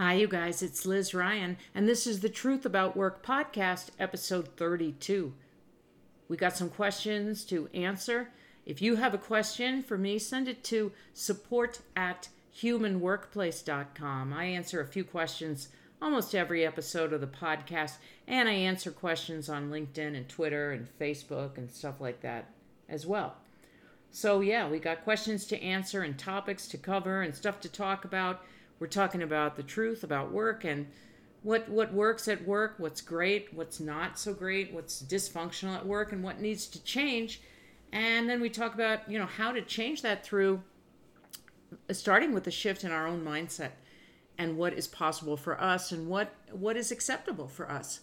Hi, you guys, it's Liz Ryan, and this is the Truth About Work podcast, episode 32. We got some questions to answer. If you have a question for me, send it to support at humanworkplace.com. I answer a few questions almost every episode of the podcast, and I answer questions on LinkedIn and Twitter and Facebook and stuff like that as well. So, yeah, we got questions to answer and topics to cover and stuff to talk about. We're talking about the truth about work and what what works at work, what's great, what's not so great, what's dysfunctional at work and what needs to change. And then we talk about, you know, how to change that through uh, starting with a shift in our own mindset and what is possible for us and what what is acceptable for us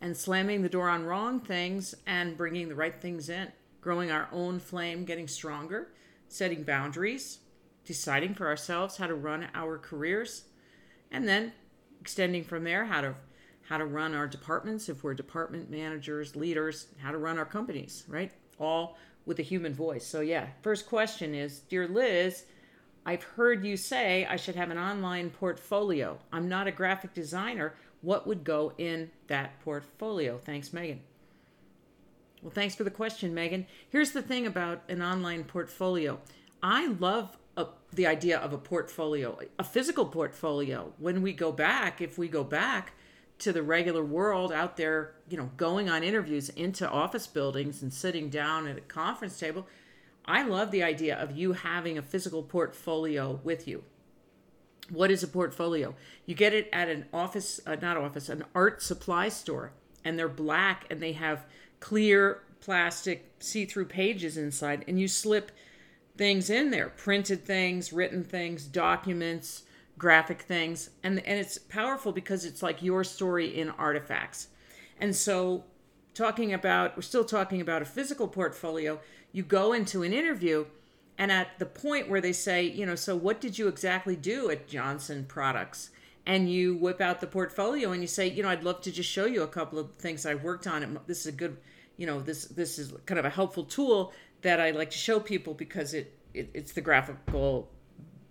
and slamming the door on wrong things and bringing the right things in growing our own flame getting stronger setting boundaries deciding for ourselves how to run our careers and then extending from there how to how to run our departments if we're department managers leaders how to run our companies right all with a human voice so yeah first question is dear liz I've heard you say I should have an online portfolio. I'm not a graphic designer. What would go in that portfolio? Thanks, Megan. Well, thanks for the question, Megan. Here's the thing about an online portfolio I love a, the idea of a portfolio, a physical portfolio. When we go back, if we go back to the regular world out there, you know, going on interviews into office buildings and sitting down at a conference table, I love the idea of you having a physical portfolio with you. What is a portfolio? You get it at an office, uh, not office, an art supply store, and they're black and they have clear plastic see through pages inside, and you slip things in there printed things, written things, documents, graphic things. And, and it's powerful because it's like your story in artifacts. And so, talking about, we're still talking about a physical portfolio you go into an interview and at the point where they say, you know, so what did you exactly do at Johnson Products? And you whip out the portfolio and you say, you know, I'd love to just show you a couple of things I worked on. This is a good, you know, this this is kind of a helpful tool that I like to show people because it, it it's the graphical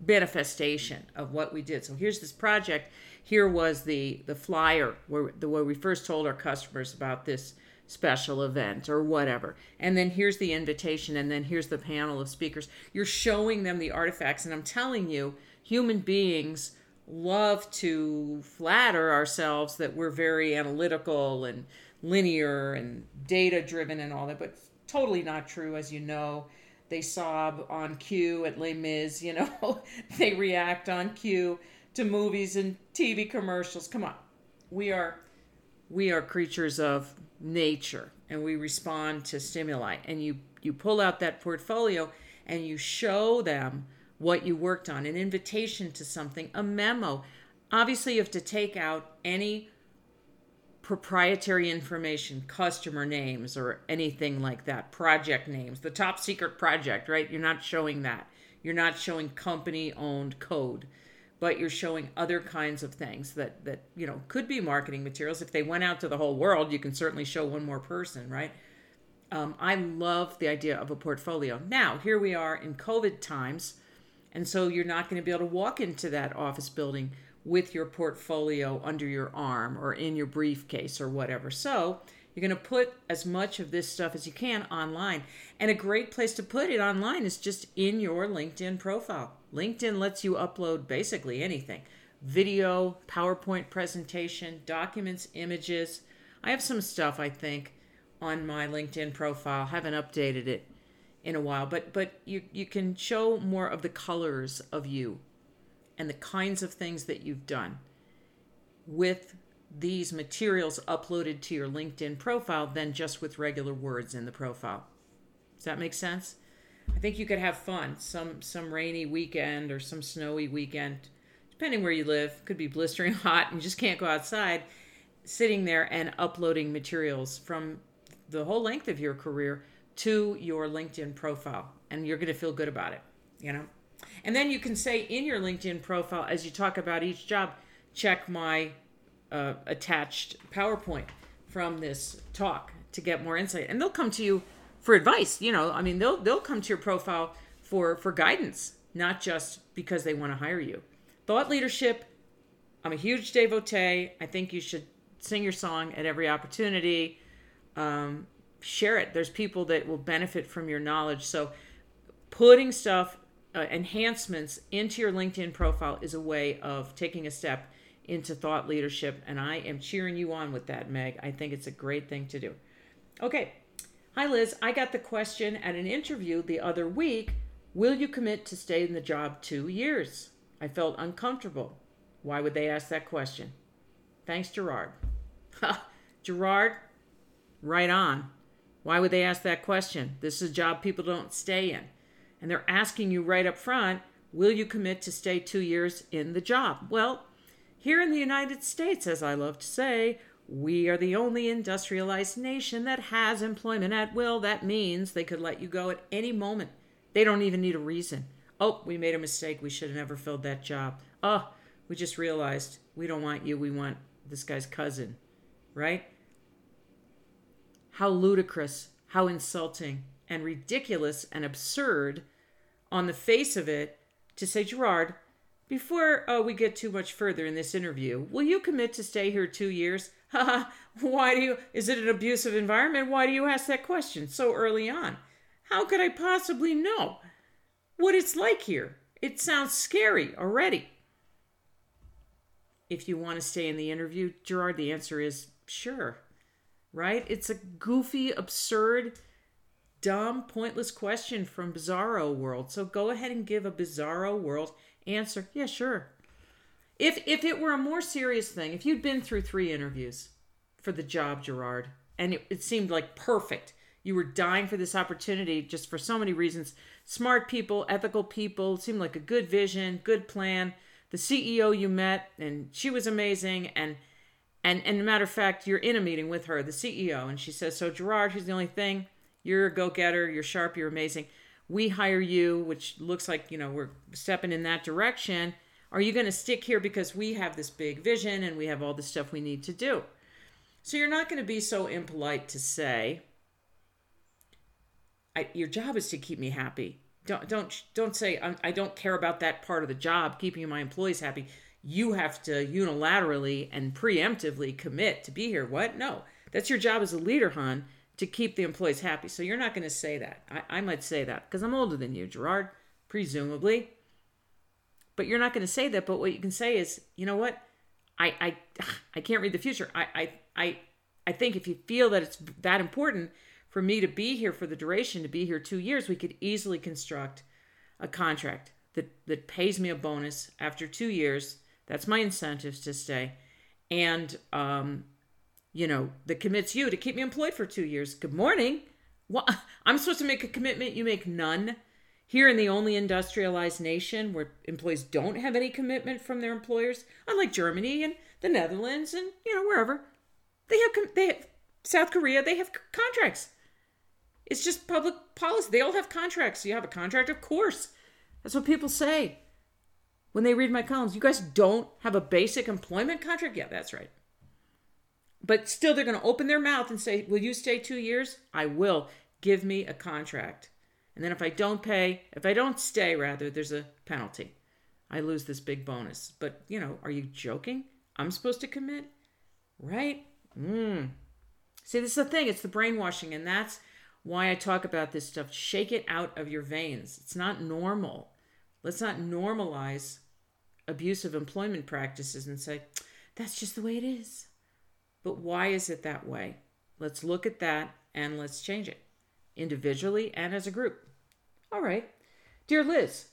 manifestation of what we did. So here's this project. Here was the the flyer where the where we first told our customers about this special event or whatever. And then here's the invitation, and then here's the panel of speakers. You're showing them the artifacts, and I'm telling you, human beings love to flatter ourselves that we're very analytical and linear and data driven and all that, but totally not true, as you know. They sob on cue at Les Mis, you know, they react on cue to movies and TV commercials. Come on. We are we are creatures of nature and we respond to stimuli and you you pull out that portfolio and you show them what you worked on an invitation to something a memo obviously you have to take out any proprietary information customer names or anything like that project names the top secret project right? You're not showing that. You're not showing company owned code but you're showing other kinds of things that that you know could be marketing materials. If they went out to the whole world you can certainly show one more person right? Um, i love the idea of a portfolio. Now here we are in covid times and so you're not going to be able to walk into that office building with your portfolio under your arm or in your briefcase or whatever so you're going to put as much of this stuff as you can online and a great place to put it online is just in your linkedin profile LinkedIn lets you upload basically anything video, PowerPoint presentation, documents, images. I have some stuff I think on my LinkedIn profile. Haven't updated it in a while, but but you you can show more of the colors of you and the kinds of things that you've done with these materials uploaded to your LinkedIn profile than just with regular words in the profile. Does that make sense? I think you could have fun some some rainy weekend or some snowy weekend, depending where you live. Could be blistering hot and you just can't go outside. Sitting there and uploading materials from the whole length of your career to your LinkedIn profile, and you're going to feel good about it. You know, and then you can say in your LinkedIn profile as you talk about each job, check my uh, attached PowerPoint from this talk to get more insight, and they'll come to you for advice. You know, I mean, they'll they'll come to your profile for for guidance, not just because they want to hire you. Thought leadership I'm a huge devotee. I think you should sing your song at every opportunity. Um, share it. There's people that will benefit from your knowledge. So, putting stuff, uh, enhancements into your LinkedIn profile is a way of taking a step into thought leadership. And I am cheering you on with that, Meg. I think it's a great thing to do. Okay. Hi, Liz. I got the question at an interview the other week Will you commit to stay in the job two years? I felt uncomfortable. Why would they ask that question? Thanks, Gerard. Gerard, right on. Why would they ask that question? This is a job people don't stay in. And they're asking you right up front, will you commit to stay two years in the job? Well, here in the United States, as I love to say, we are the only industrialized nation that has employment at will. That means they could let you go at any moment. They don't even need a reason. Oh, we made a mistake. We should have never filled that job. Oh, we just realized we don't want you. We want this guy's cousin, right? How ludicrous, how insulting, and ridiculous and absurd on the face of it to say, Gerard, before oh, we get too much further in this interview, will you commit to stay here two years? Why do you? Is it an abusive environment? Why do you ask that question so early on? How could I possibly know what it's like here? It sounds scary already. If you want to stay in the interview, Gerard, the answer is sure. Right? It's a goofy, absurd, dumb, pointless question from Bizarro World. So go ahead and give a Bizarro World answer. Yeah, sure. If if it were a more serious thing, if you'd been through three interviews for the job, Gerard, and it, it seemed like perfect, you were dying for this opportunity just for so many reasons. Smart people, ethical people, seemed like a good vision, good plan. The CEO you met, and she was amazing. And and and matter of fact, you're in a meeting with her, the CEO, and she says, "So Gerard, here's the only thing: you're a go-getter, you're sharp, you're amazing. We hire you, which looks like you know we're stepping in that direction. Are you going to stick here because we have this big vision and we have all the stuff we need to do?" So you're not going to be so impolite to say, I, your job is to keep me happy. Don't don't don't say I don't care about that part of the job, keeping my employees happy. You have to unilaterally and preemptively commit to be here. What? No, that's your job as a leader, hon, to keep the employees happy. So you're not going to say that. I, I might say that because I'm older than you, Gerard, presumably. But you're not going to say that. But what you can say is, you know what? I I I can't read the future. I I I I think if you feel that it's that important for me to be here for the duration, to be here two years, we could easily construct a contract that, that pays me a bonus after two years. That's my incentives to stay. And, um, you know, that commits you to keep me employed for two years. Good morning. I'm supposed to make a commitment. You make none. Here in the only industrialized nation where employees don't have any commitment from their employers, unlike Germany and the Netherlands and you know wherever, they have they have South Korea. They have contracts. It's just public policy. They all have contracts. You have a contract, of course. That's what people say when they read my columns. You guys don't have a basic employment contract? Yeah, that's right. But still, they're going to open their mouth and say, Will you stay two years? I will. Give me a contract. And then if I don't pay, if I don't stay, rather, there's a penalty. I lose this big bonus. But, you know, are you joking? I'm supposed to commit? Right? Mm. See, this is the thing. It's the brainwashing. And that's why I talk about this stuff. Shake it out of your veins. It's not normal. Let's not normalize abusive employment practices and say, that's just the way it is. But why is it that way? Let's look at that and let's change it individually and as a group. All right. Dear Liz,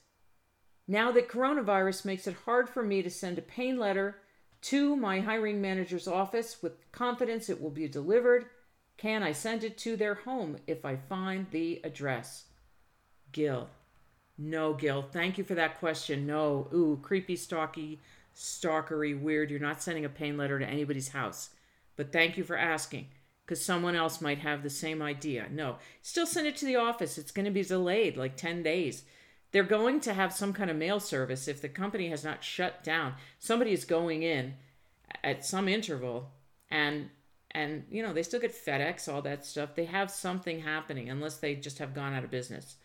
now that coronavirus makes it hard for me to send a pain letter to my hiring manager's office with confidence it will be delivered, can I send it to their home if I find the address? Gil. No, Gil. Thank you for that question. No. Ooh, creepy, stalky, stalkery, weird. You're not sending a pain letter to anybody's house. But thank you for asking because someone else might have the same idea. No. Still send it to the office. It's going to be delayed like 10 days. They're going to have some kind of mail service if the company has not shut down. Somebody is going in at some interval and and you know they still get FedEx, all that stuff. They have something happening unless they just have gone out of business,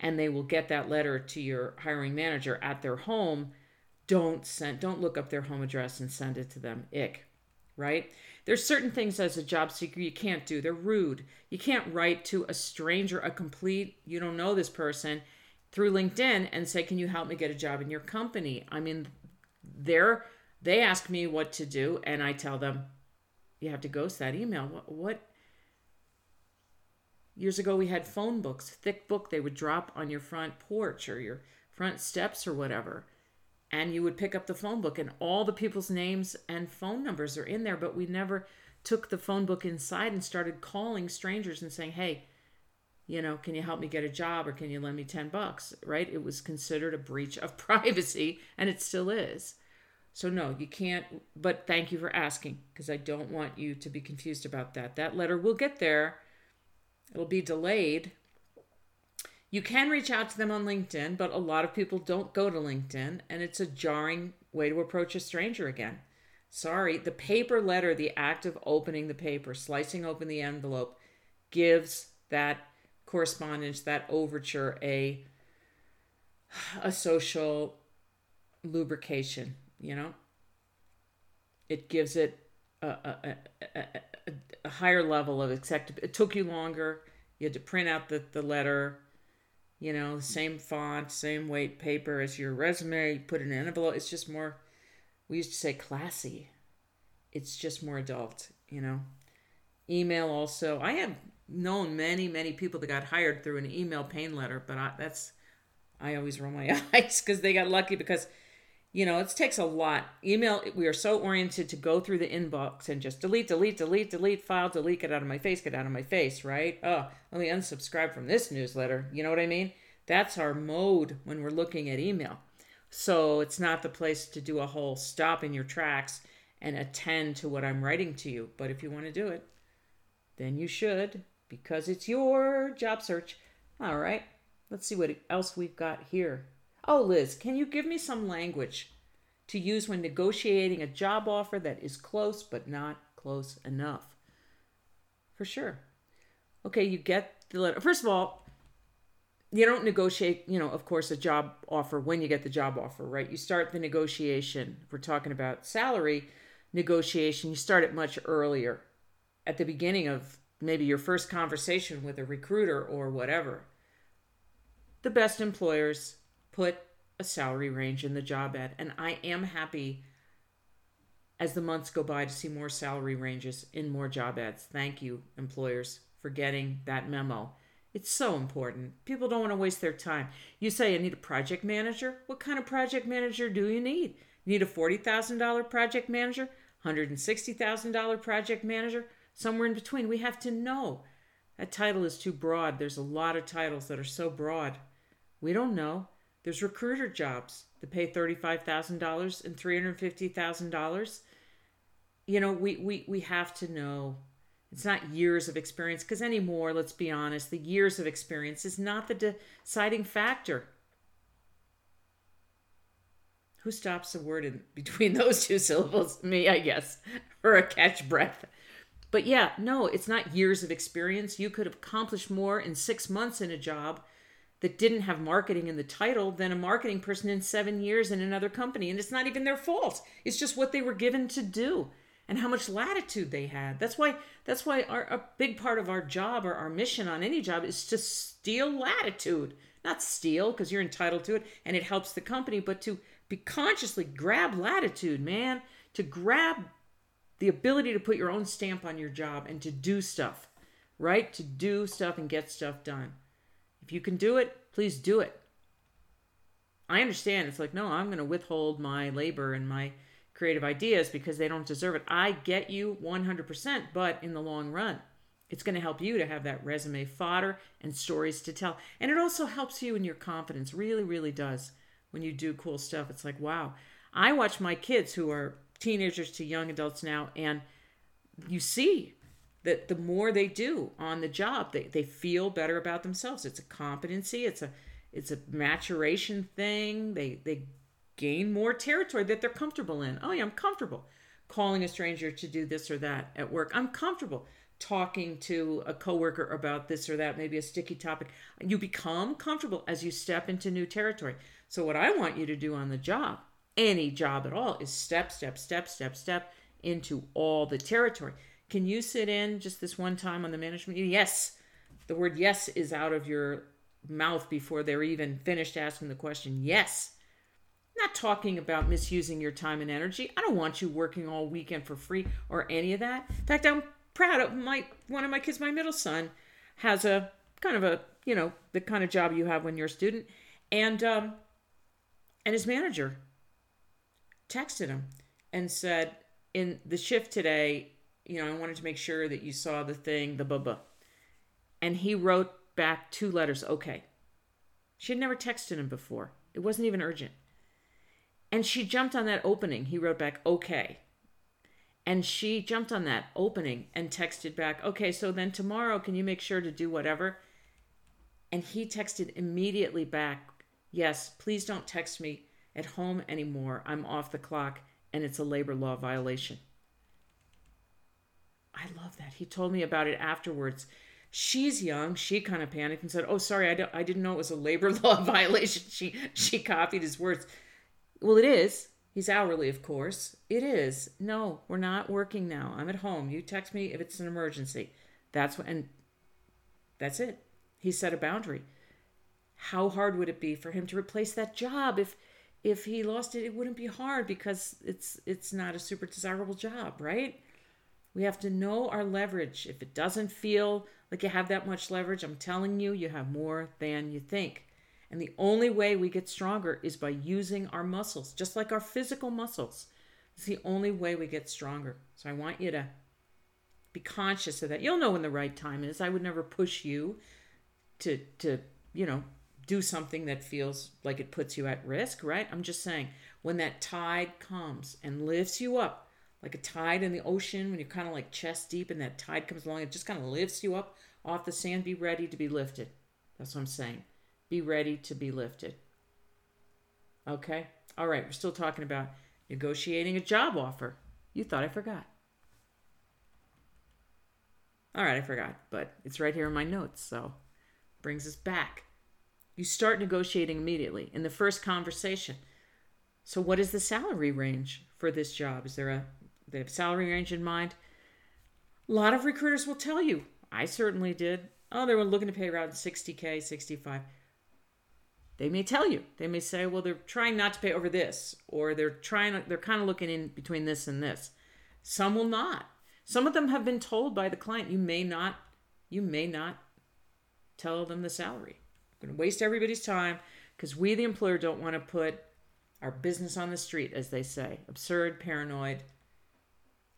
and they will get that letter to your hiring manager at their home. don't send don't look up their home address and send it to them. Ick. Right? There's certain things as a job seeker you can't do. They're rude. You can't write to a stranger, a complete, you don't know this person through LinkedIn and say, "Can you help me get a job in your company?" I mean, they're they ask me what to do and I tell them, "You have to ghost that email." What, what Years ago, we had phone books, thick book they would drop on your front porch or your front steps or whatever. And you would pick up the phone book, and all the people's names and phone numbers are in there, but we never took the phone book inside and started calling strangers and saying, hey, you know, can you help me get a job or can you lend me 10 bucks? Right? It was considered a breach of privacy, and it still is. So, no, you can't, but thank you for asking because I don't want you to be confused about that. That letter will get there it'll be delayed. You can reach out to them on LinkedIn, but a lot of people don't go to LinkedIn, and it's a jarring way to approach a stranger again. Sorry, the paper letter, the act of opening the paper, slicing open the envelope, gives that correspondence, that overture, a a social lubrication. You know, it gives it a, a, a, a higher level of acceptability. It took you longer. You had to print out the, the letter, you know, same font, same weight paper as your resume. You put in an envelope. It's just more, we used to say classy. It's just more adult, you know. Email also. I have known many, many people that got hired through an email pain letter, but I, that's, I always roll my eyes because they got lucky because you know, it takes a lot. Email, we are so oriented to go through the inbox and just delete, delete, delete, delete, file, delete, get out of my face, get out of my face, right? Oh, let me unsubscribe from this newsletter. You know what I mean? That's our mode when we're looking at email. So it's not the place to do a whole stop in your tracks and attend to what I'm writing to you. But if you want to do it, then you should because it's your job search. All right, let's see what else we've got here. Oh, Liz, can you give me some language to use when negotiating a job offer that is close but not close enough? For sure. Okay, you get the letter. First of all, you don't negotiate, you know, of course, a job offer when you get the job offer, right? You start the negotiation. We're talking about salary negotiation, you start it much earlier at the beginning of maybe your first conversation with a recruiter or whatever. The best employers put a salary range in the job ad. And I am happy as the months go by to see more salary ranges in more job ads. Thank you, employers, for getting that memo. It's so important. People don't want to waste their time. You say, I need a project manager. What kind of project manager do you need? Need a $40,000 project manager? $160,000 project manager? Somewhere in between. We have to know. That title is too broad. There's a lot of titles that are so broad. We don't know. There's recruiter jobs that pay $35,000 and $350,000. You know, we, we, we have to know it's not years of experience because anymore, let's be honest, the years of experience is not the deciding factor. Who stops a word in between those two syllables? Me, I guess, or a catch breath. But yeah, no, it's not years of experience. You could accomplish more in six months in a job that didn't have marketing in the title than a marketing person in seven years in another company. And it's not even their fault. It's just what they were given to do and how much latitude they had. That's why that's why our a big part of our job or our mission on any job is to steal latitude. Not steal because you're entitled to it and it helps the company, but to be consciously grab latitude, man, to grab the ability to put your own stamp on your job and to do stuff, right? To do stuff and get stuff done. If you can do it, please do it. I understand. It's like, no, I'm going to withhold my labor and my creative ideas because they don't deserve it. I get you 100%, but in the long run, it's going to help you to have that resume fodder and stories to tell. And it also helps you in your confidence, really, really does. When you do cool stuff, it's like, wow. I watch my kids who are teenagers to young adults now, and you see that the more they do on the job, they, they feel better about themselves. It's a competency, it's a it's a maturation thing. They they gain more territory that they're comfortable in. Oh yeah, I'm comfortable calling a stranger to do this or that at work. I'm comfortable talking to a coworker about this or that, maybe a sticky topic. You become comfortable as you step into new territory. So what I want you to do on the job any job at all is step, step, step, step, step into all the territory. Can you sit in just this one time on the management? Yes. The word yes is out of your mouth before they're even finished asking the question. Yes. not talking about misusing your time and energy. I don't want you working all weekend for free or any of that. In fact, I'm proud of my one of my kids, my middle son, has a kind of a you know the kind of job you have when you're a student, and um, and his manager texted him and said in the shift today, you know, I wanted to make sure that you saw the thing, the blah, and he wrote back two letters, okay. She had never texted him before. It wasn't even urgent. And she jumped on that opening. He wrote back, okay. And she jumped on that opening and texted back, okay, so then tomorrow, can you make sure to do whatever? And he texted immediately back, yes, please don't text me at home anymore. I'm off the clock and it's a labor law violation. I love that. He told me about it afterwards. She's young. She kind of panicked and said, "Oh, sorry, I, don't, I didn't know it was a labor law violation." She she copied his words. Well, it is. He's hourly, of course. It is. No, we're not working now. I'm at home. You text me if it's an emergency. That's what, and that's it. He set a boundary. How hard would it be for him to replace that job if if he lost it? It wouldn't be hard because it's it's not a super desirable job, right? We have to know our leverage. If it doesn't feel like you have that much leverage, I'm telling you, you have more than you think. And the only way we get stronger is by using our muscles, just like our physical muscles. It's the only way we get stronger. So I want you to be conscious of that. You'll know when the right time is. I would never push you to to, you know, do something that feels like it puts you at risk, right? I'm just saying when that tide comes and lifts you up like a tide in the ocean when you're kind of like chest deep and that tide comes along, it just kind of lifts you up off the sand. Be ready to be lifted. That's what I'm saying. Be ready to be lifted. Okay? All right, we're still talking about negotiating a job offer. You thought I forgot. All right, I forgot, but it's right here in my notes, so brings us back. You start negotiating immediately in the first conversation. So, what is the salary range for this job? Is there a they have salary range in mind? A lot of recruiters will tell you. I certainly did. Oh, they were looking to pay around 60K, 65. They may tell you. They may say, well, they're trying not to pay over this, or they're trying, they're kind of looking in between this and this. Some will not. Some of them have been told by the client, you may not, you may not tell them the salary. I'm to waste everybody's time because we, the employer, don't want to put our business on the street, as they say. Absurd, paranoid,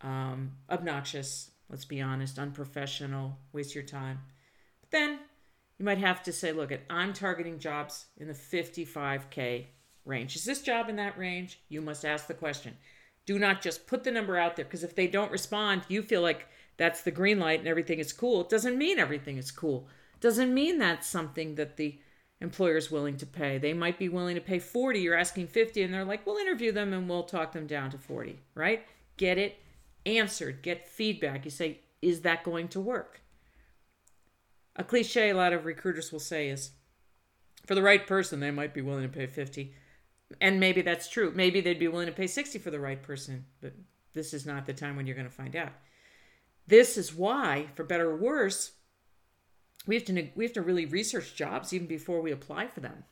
um, obnoxious, let's be honest, unprofessional, waste your time. But then you might have to say, look, I'm targeting jobs in the 55K range. Is this job in that range? You must ask the question. Do not just put the number out there because if they don't respond, you feel like that's the green light and everything is cool. It doesn't mean everything is cool. It doesn't mean that's something that the employer is willing to pay. They might be willing to pay 40, you're asking 50 and they're like, "We'll interview them and we'll talk them down to 40." Right? Get it? Answered, get feedback. You say, is that going to work? A cliche a lot of recruiters will say is, for the right person, they might be willing to pay 50. And maybe that's true. Maybe they'd be willing to pay 60 for the right person, but this is not the time when you're going to find out. This is why, for better or worse, we have to we have to really research jobs even before we apply for them.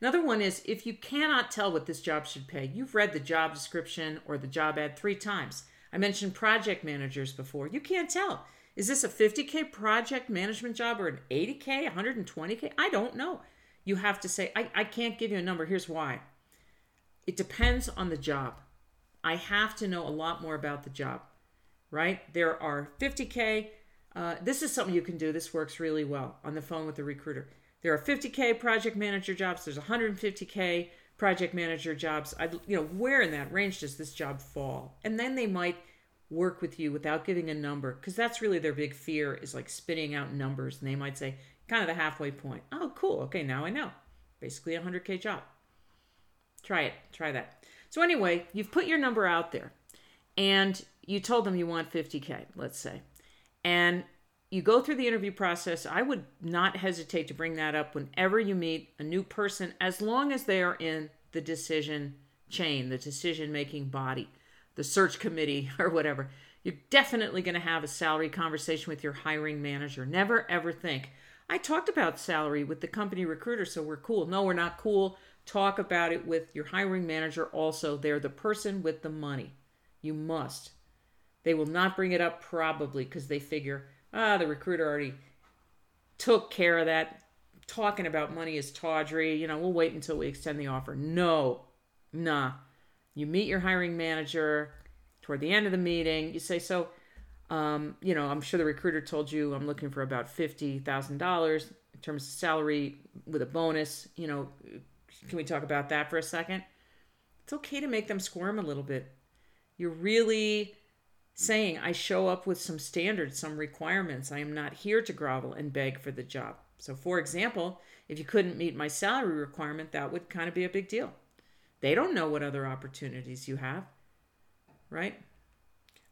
Another one is if you cannot tell what this job should pay, you've read the job description or the job ad 3 times. I mentioned project managers before. You can't tell. Is this a 50K project management job or an 80K, 120K? I don't know. You have to say, I, I can't give you a number. Here's why it depends on the job. I have to know a lot more about the job, right? There are 50K. Uh, this is something you can do. This works really well on the phone with the recruiter. There are 50K project manager jobs, there's 150K project manager jobs i you know where in that range does this job fall? And then they might work with you without giving a number because that's really their big fear is like spitting out numbers and they might say kind of the halfway point. Oh cool okay now i know. Basically a 100k job. Try it try that. So anyway you've put your number out there and you told them you want 50k let's say. And you go through the interview process i would not hesitate to bring that up whenever you meet a new person as long as they are in the decision chain, the decision making body, the search committee, or whatever, you're definitely going to have a salary conversation with your hiring manager. Never ever think, I talked about salary with the company recruiter, so we're cool. No, we're not cool. Talk about it with your hiring manager also. They're the person with the money. You must. They will not bring it up probably because they figure, ah, the recruiter already took care of that. Talking about money is tawdry. You know, we'll wait until we extend the offer. No, nah. You meet your hiring manager toward the end of the meeting. You say, so, um, you know, I'm sure the recruiter told you I'm looking for about $50,000 in terms of salary with a bonus. You know, can we talk about that for a second? It's okay to make them squirm a little bit. You're really saying, I show up with some standards, some requirements. I am not here to grovel and beg for the job. So, for example, if you couldn't meet my salary requirement, that would kind of be a big deal. They don't know what other opportunities you have, right?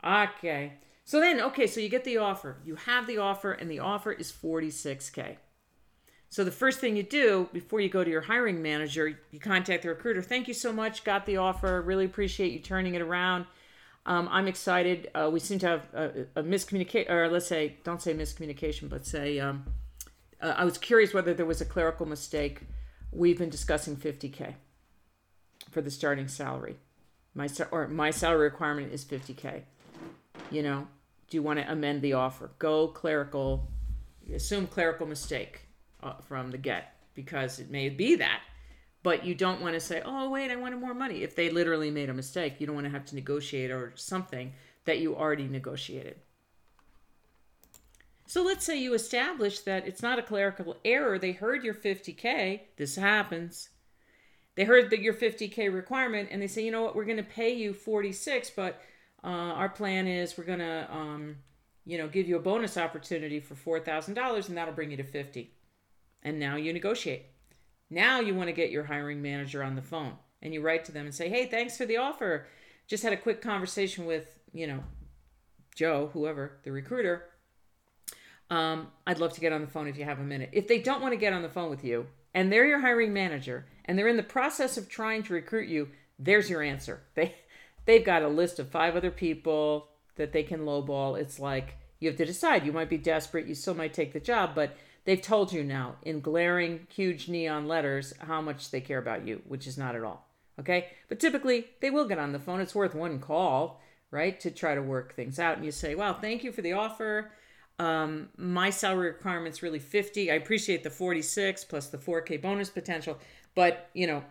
Okay. So then, okay, so you get the offer. You have the offer, and the offer is 46K. So the first thing you do before you go to your hiring manager, you contact the recruiter. Thank you so much. Got the offer. Really appreciate you turning it around. Um, I'm excited. Uh, we seem to have a, a miscommunication, or let's say, don't say miscommunication, but say, um, uh, I was curious whether there was a clerical mistake. We've been discussing 50K for the starting salary. My, or my salary requirement is 50K. You know, do you want to amend the offer? Go clerical, assume clerical mistake uh, from the get because it may be that but you don't want to say oh wait i wanted more money. If they literally made a mistake you don't want to have to negotiate or something that you already negotiated. So let's say you establish that it's not a clerical error they heard your 50k this happens. They heard that your 50k requirement and they say you know what we're going to pay you 46 but uh, our plan is we're going to um, you know give you a bonus opportunity for $4000 and that'll bring you to 50 and now you negotiate. Now you want to get your hiring manager on the phone and you write to them and say, "Hey, thanks for the offer. Just had a quick conversation with, you know, Joe, whoever, the recruiter. Um, I'd love to get on the phone if you have a minute. If they don't want to get on the phone with you and they're your hiring manager and they're in the process of trying to recruit you, there's your answer. They they've got a list of five other people that they can lowball. It's like you have to decide. You might be desperate, you still might take the job, but They've told you now in glaring, huge neon letters how much they care about you, which is not at all. Okay? But typically, they will get on the phone. It's worth one call, right, to try to work things out. And you say, wow, thank you for the offer. Um, my salary requirement's really 50. I appreciate the 46 plus the 4K bonus potential. But, you know,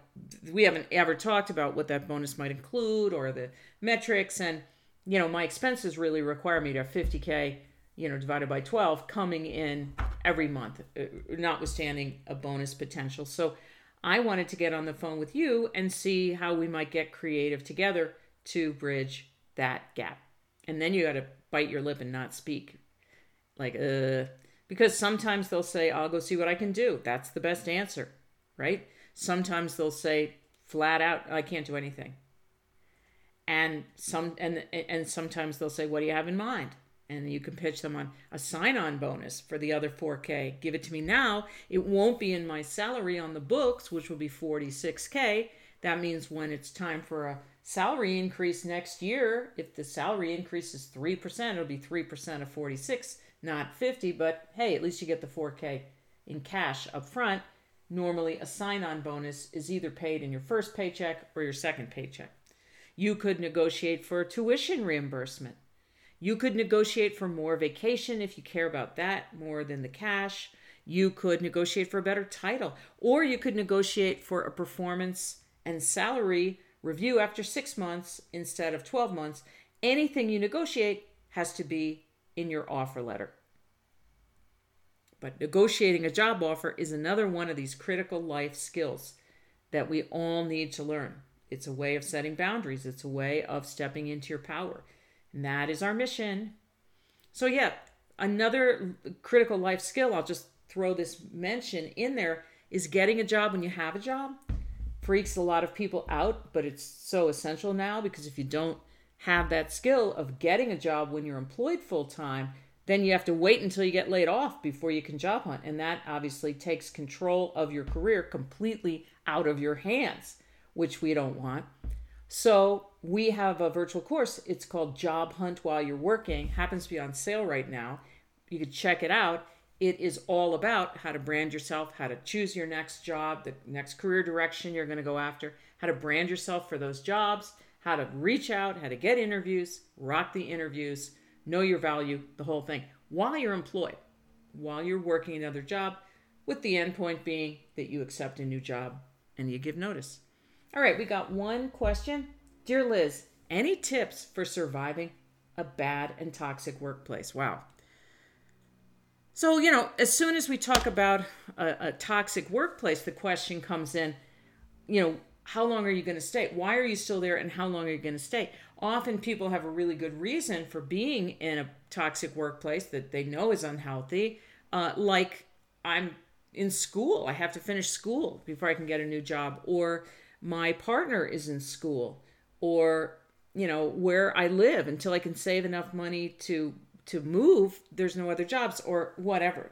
we haven't ever talked about what that bonus might include or the metrics. And, you know, my expenses really require me to have 50K you know, divided by 12 coming in every month, uh, notwithstanding a bonus potential. So I wanted to get on the phone with you and see how we might get creative together to bridge that gap. And then you got to bite your lip and not speak. Like, uh, because sometimes they'll say, I'll go see what I can do. That's the best answer, right? Sometimes they'll say flat out, I can't do anything. And some and and sometimes they'll say, What do you have in mind? And you can pitch them on a sign-on bonus for the other 4k give it to me now. It won't be in my salary on the books which will be 46k that means when it's time for a salary increase next year if the salary increase is 3% it'll be 3% of 46 not 50 but hey at least you get the 4k in cash up front. Normally a sign-on bonus is either paid in your first paycheck or your second paycheck. You could negotiate for tuition reimbursement you could negotiate for more vacation if you care about that more than the cash. You could negotiate for a better title, or you could negotiate for a performance and salary review after six months instead of 12 months. Anything you negotiate has to be in your offer letter. But negotiating a job offer is another one of these critical life skills that we all need to learn. It's a way of setting boundaries, it's a way of stepping into your power. And that is our mission. So, yeah, another critical life skill, I'll just throw this mention in there, is getting a job when you have a job. Freaks a lot of people out, but it's so essential now because if you don't have that skill of getting a job when you're employed full time, then you have to wait until you get laid off before you can job hunt. And that obviously takes control of your career completely out of your hands, which we don't want. So we have a virtual course. It's called Job Hunt While You're Working. Happens to be on sale right now. You could check it out. It is all about how to brand yourself, how to choose your next job, the next career direction you're going to go after, how to brand yourself for those jobs, how to reach out, how to get interviews, rock the interviews, know your value, the whole thing while you're employed, while you're working another job, with the end point being that you accept a new job and you give notice. All right, we got one question. Dear Liz, any tips for surviving a bad and toxic workplace? Wow. So, you know, as soon as we talk about a, a toxic workplace, the question comes in, you know, how long are you going to stay? Why are you still there and how long are you going to stay? Often people have a really good reason for being in a toxic workplace that they know is unhealthy. Uh, like, I'm in school, I have to finish school before I can get a new job, or my partner is in school, or, you know, where I live until I can save enough money to to move there's no other jobs or whatever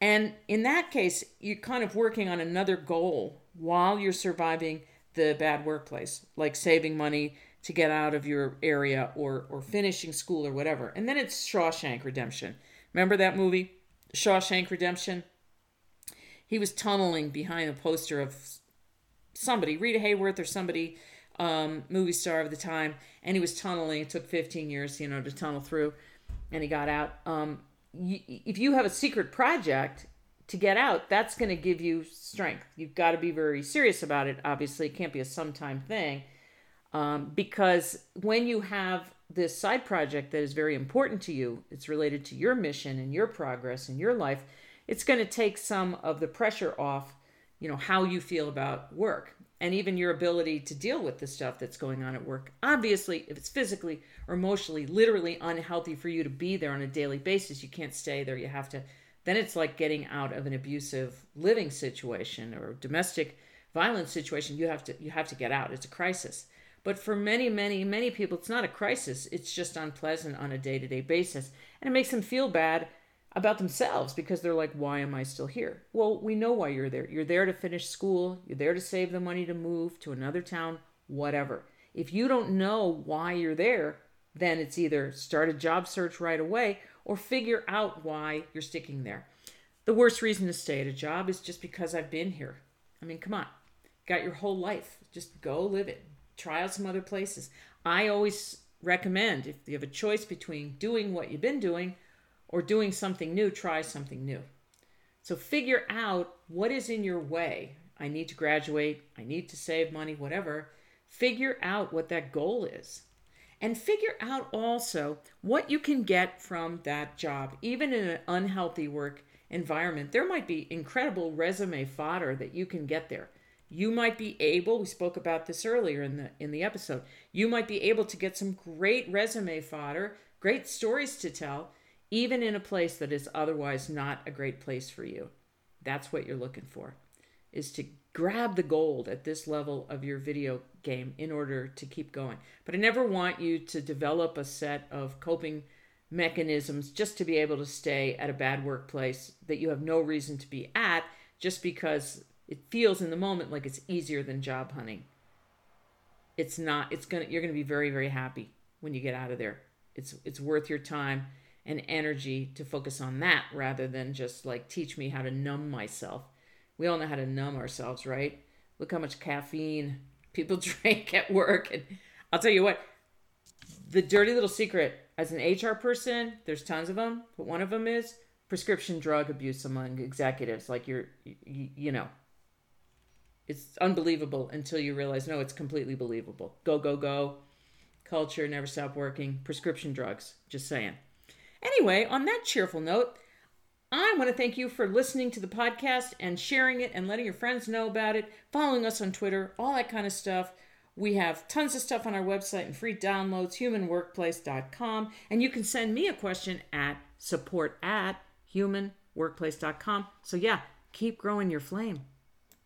and in that case you're kind of working on another goal while you're surviving the bad workplace, like saving money to get out of your area or or finishing school or whatever. And then it's Shawshank Redemption. Remember that movie, Shawshank Redemption? He was tunneling behind a poster of somebody, Rita Hayworth or somebody, um, movie star of the time, and he was tunneling. It took 15 years, you know, to tunnel through, and he got out. Um, if you have a secret project to get out, that's going to give you strength. You've got to be very serious about it. Obviously, it can't be a sometime thing. Um, because when you have this side project that is very important to you, it's related to your mission and your progress in your life, it's going to take some of the pressure off, you know, how you feel about work and even your ability to deal with the stuff that's going on at work. Obviously, if it's physically or emotionally, literally unhealthy for you to be there on a daily basis, you can't stay there. You have to then it's like getting out of an abusive living situation or domestic violence situation you have to you have to get out it's a crisis but for many many many people it's not a crisis it's just unpleasant on a day-to-day basis and it makes them feel bad about themselves because they're like why am i still here well we know why you're there you're there to finish school you're there to save the money to move to another town whatever if you don't know why you're there then it's either start a job search right away or figure out why you're sticking there. The worst reason to stay at a job is just because I've been here. I mean, come on. Got your whole life. Just go live it. Try out some other places. I always recommend if you have a choice between doing what you've been doing or doing something new, try something new. So figure out what is in your way. I need to graduate, I need to save money, whatever. Figure out what that goal is and figure out also what you can get from that job, even in an unhealthy work environment. There might be incredible resume fodder that you can get there. You might be able, we spoke about this earlier in the in the episode. You might be able to get some great resume fodder, great stories to tell, even in a place that is otherwise not a great place for you. That's what you're looking for. Is to grab the gold at this level of your video game in order to keep going. But I never want you to develop a set of coping mechanisms just to be able to stay at a bad workplace that you have no reason to be at just because it feels in the moment like it's easier than job hunting. It's not it's going to you're going to be very very happy when you get out of there. It's it's worth your time and energy to focus on that rather than just like teach me how to numb myself. We all know how to numb ourselves, right? Look how much caffeine people drink at work. And I'll tell you what, the dirty little secret as an HR person, there's tons of them, but one of them is prescription drug abuse among executives. Like you're, you, you know, it's unbelievable until you realize no, it's completely believable. Go, go, go. Culture never stop working. Prescription drugs. Just saying. Anyway, on that cheerful note, I want to thank you for listening to the podcast and sharing it and letting your friends know about it, following us on Twitter, all that kind of stuff. We have tons of stuff on our website and free downloads, humanworkplace.com. And you can send me a question at support at humanworkplace.com. So, yeah, keep growing your flame.